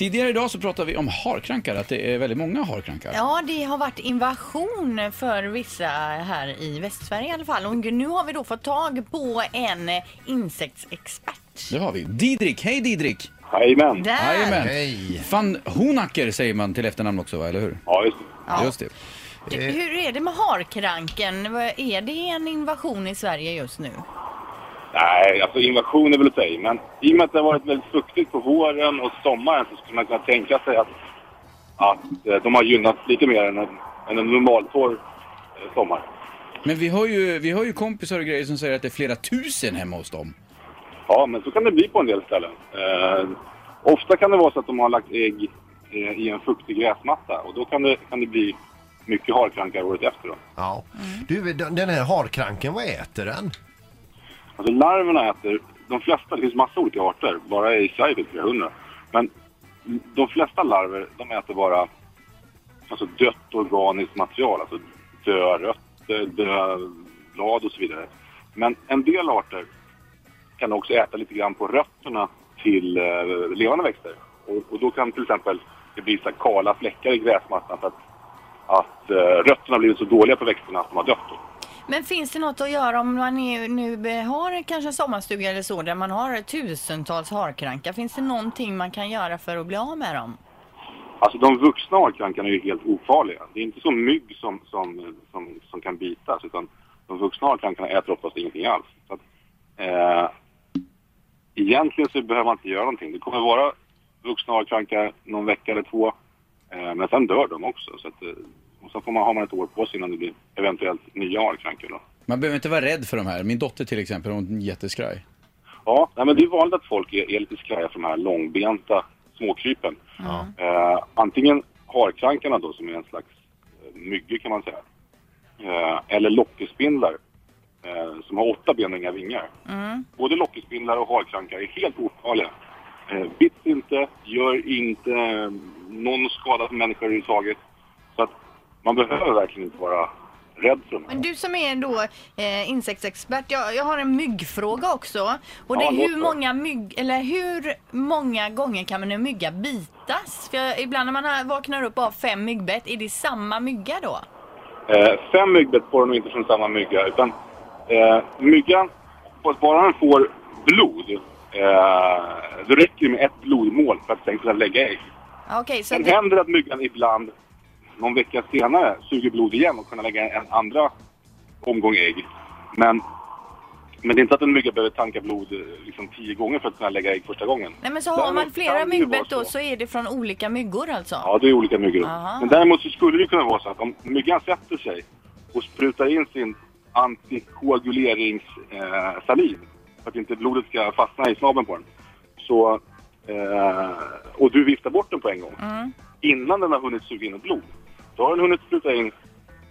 Tidigare idag så pratade vi om harkrankar, att det är väldigt många harkrankar. Ja, det har varit invasion för vissa här i Västsverige i alla fall. Och nu har vi då fått tag på en insektsexpert. Det har vi. Didrik, hej Didrik! Jajamän. Hej. Van Honacker säger man till efternamn också, va? eller hur? Ja, just det. Ja. Just det. Du, Hur är det med harkranken? Är det en invasion i Sverige just nu? Nej, alltså invasion är väl att säga. Men i och med att det har varit väldigt fuktigt på våren och sommaren så skulle man kunna tänka sig att, att eh, de har gynnats lite mer än en, än en normaltorr eh, sommar. Men vi har, ju, vi har ju kompisar och grejer som säger att det är flera tusen hemma hos dem. Ja, men så kan det bli på en del ställen. Eh, ofta kan det vara så att de har lagt ägg eh, i en fuktig gräsmatta och då kan det, kan det bli mycket harkrankar året efter. Då. Ja. Du, den den här harkranken, vad äter den? Alltså larverna äter, de flesta, det finns massa olika arter, bara i Sverige finns det flera hundra. Men de flesta larver, de äter bara alltså dött organiskt material, alltså döda rötter, döda blad och så vidare. Men en del arter kan också äta lite grann på rötterna till eh, levande växter. Och, och då kan till exempel det bli så kala fläckar i gräsmattan för att, att eh, rötterna blivit så dåliga på växterna att de har dött. Men finns det något att göra om man är, nu har kanske en sommarstuga eller så där man har tusentals harkrankar? Finns det någonting man kan göra för att bli av med dem? Alltså de vuxna harkrankarna är ju helt ofarliga. Det är inte som mygg som, som, som, som kan bitas utan de vuxna harkrankarna äter oftast ingenting alls. Så att, eh, egentligen så behöver man inte göra någonting. Det kommer vara vuxna harkrankar någon vecka eller två. Eh, men sen dör de också. Så att, eh, och sen får man, har man ett år på sig innan det blir eventuellt nya harkrankar. Då. Man behöver inte vara rädd för de här. Min dotter till exempel, hon är jätteskraj. Ja, nej, men det är vanligt att folk är, är lite skraja för de här långbenta småkrypen. Eh, antingen harkrankarna då som är en slags eh, myggor kan man säga. Eh, eller lockespindlar eh, som har åtta ben och inga vingar. Både lockespindlar och harkrankar är helt ofarliga. Eh, bits inte, gör inte eh, någon skada för människor överhuvudtaget. Så att man behöver verkligen inte vara rädd för. Men du som är då eh, insektsexpert, jag, jag har en myggfråga också. Och det Ja, är låt hur många, mygg, eller hur många gånger kan man en mygga bitas? För jag, ibland när man har- vaknar upp av fem myggbett, är det samma mygga då? Eh, fem myggbett får de inte från samma mygga. Utan eh, myggan, fast bara den får blod, eh, då räcker det med ett blodmål för att sen kunna lägga ägg. Okej, så Sen det, händer det att myggan ibland, någon vecka senare, suger blod igen och kunna lägga en andra omgång ägg. Men, men det är inte att en mygga behöver tanka blod liksom tio gånger för att kunna lägga ägg första gången. nej men så har man flera myggbett då så är det från olika myggor alltså? Ja, det är olika myggor. Aha. Men däremot så skulle det kunna vara så att om myggan sätter sig och sprutar in sin antikoaguleringssaliv eh, för att inte blodet ska fastna i snabeln på den. Så, eh, och du viftar bort den på en gång. Mm. Innan den har hunnit suga in ett blod. Då har den hunnit spruta in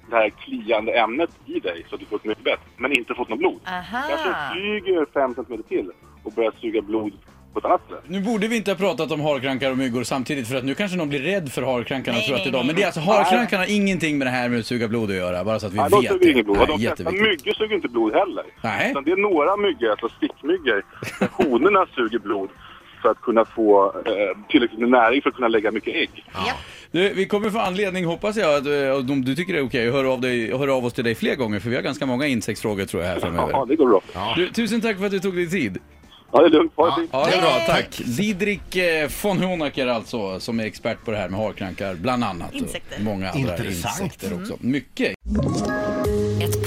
det här kliande ämnet i dig så att du får ett myggbett, men inte fått något blod. Aha. Kanske flyger fem centimeter till och börjar suga blod på ett annat ställe. Nu borde vi inte ha pratat om harkrankar och myggor samtidigt för att nu kanske någon blir rädd för harkrankarna Nej, tror att nej, idag. nej. Men det är alltså harkrankarna har ingenting med det här med att suga blod att göra, bara så att vi Nej, de vet suger inget blod. Nej, de flesta myggor suger inte blod heller. Nej. Utan det är några myggor, alltså stickmyggor, där honorna suger blod för att kunna få eh, tillräckligt med näring för att kunna lägga mycket ägg. Ja. Du, vi kommer få anledning, hoppas jag, att, eh, om du tycker det är okej, att höra av, dig, av oss till dig fler gånger för vi har ganska många insektsfrågor tror jag här Ja, framöver. det går bra. Du, tusen tack för att du tog dig tid. Ja, det är lugnt. Ha det fint. Ja, det är bra, tack. Didrik eh, von Honacker alltså, som är expert på det här med harkrankar, bland annat. Insekter. Och många andra Intressant. insekter också. Mycket.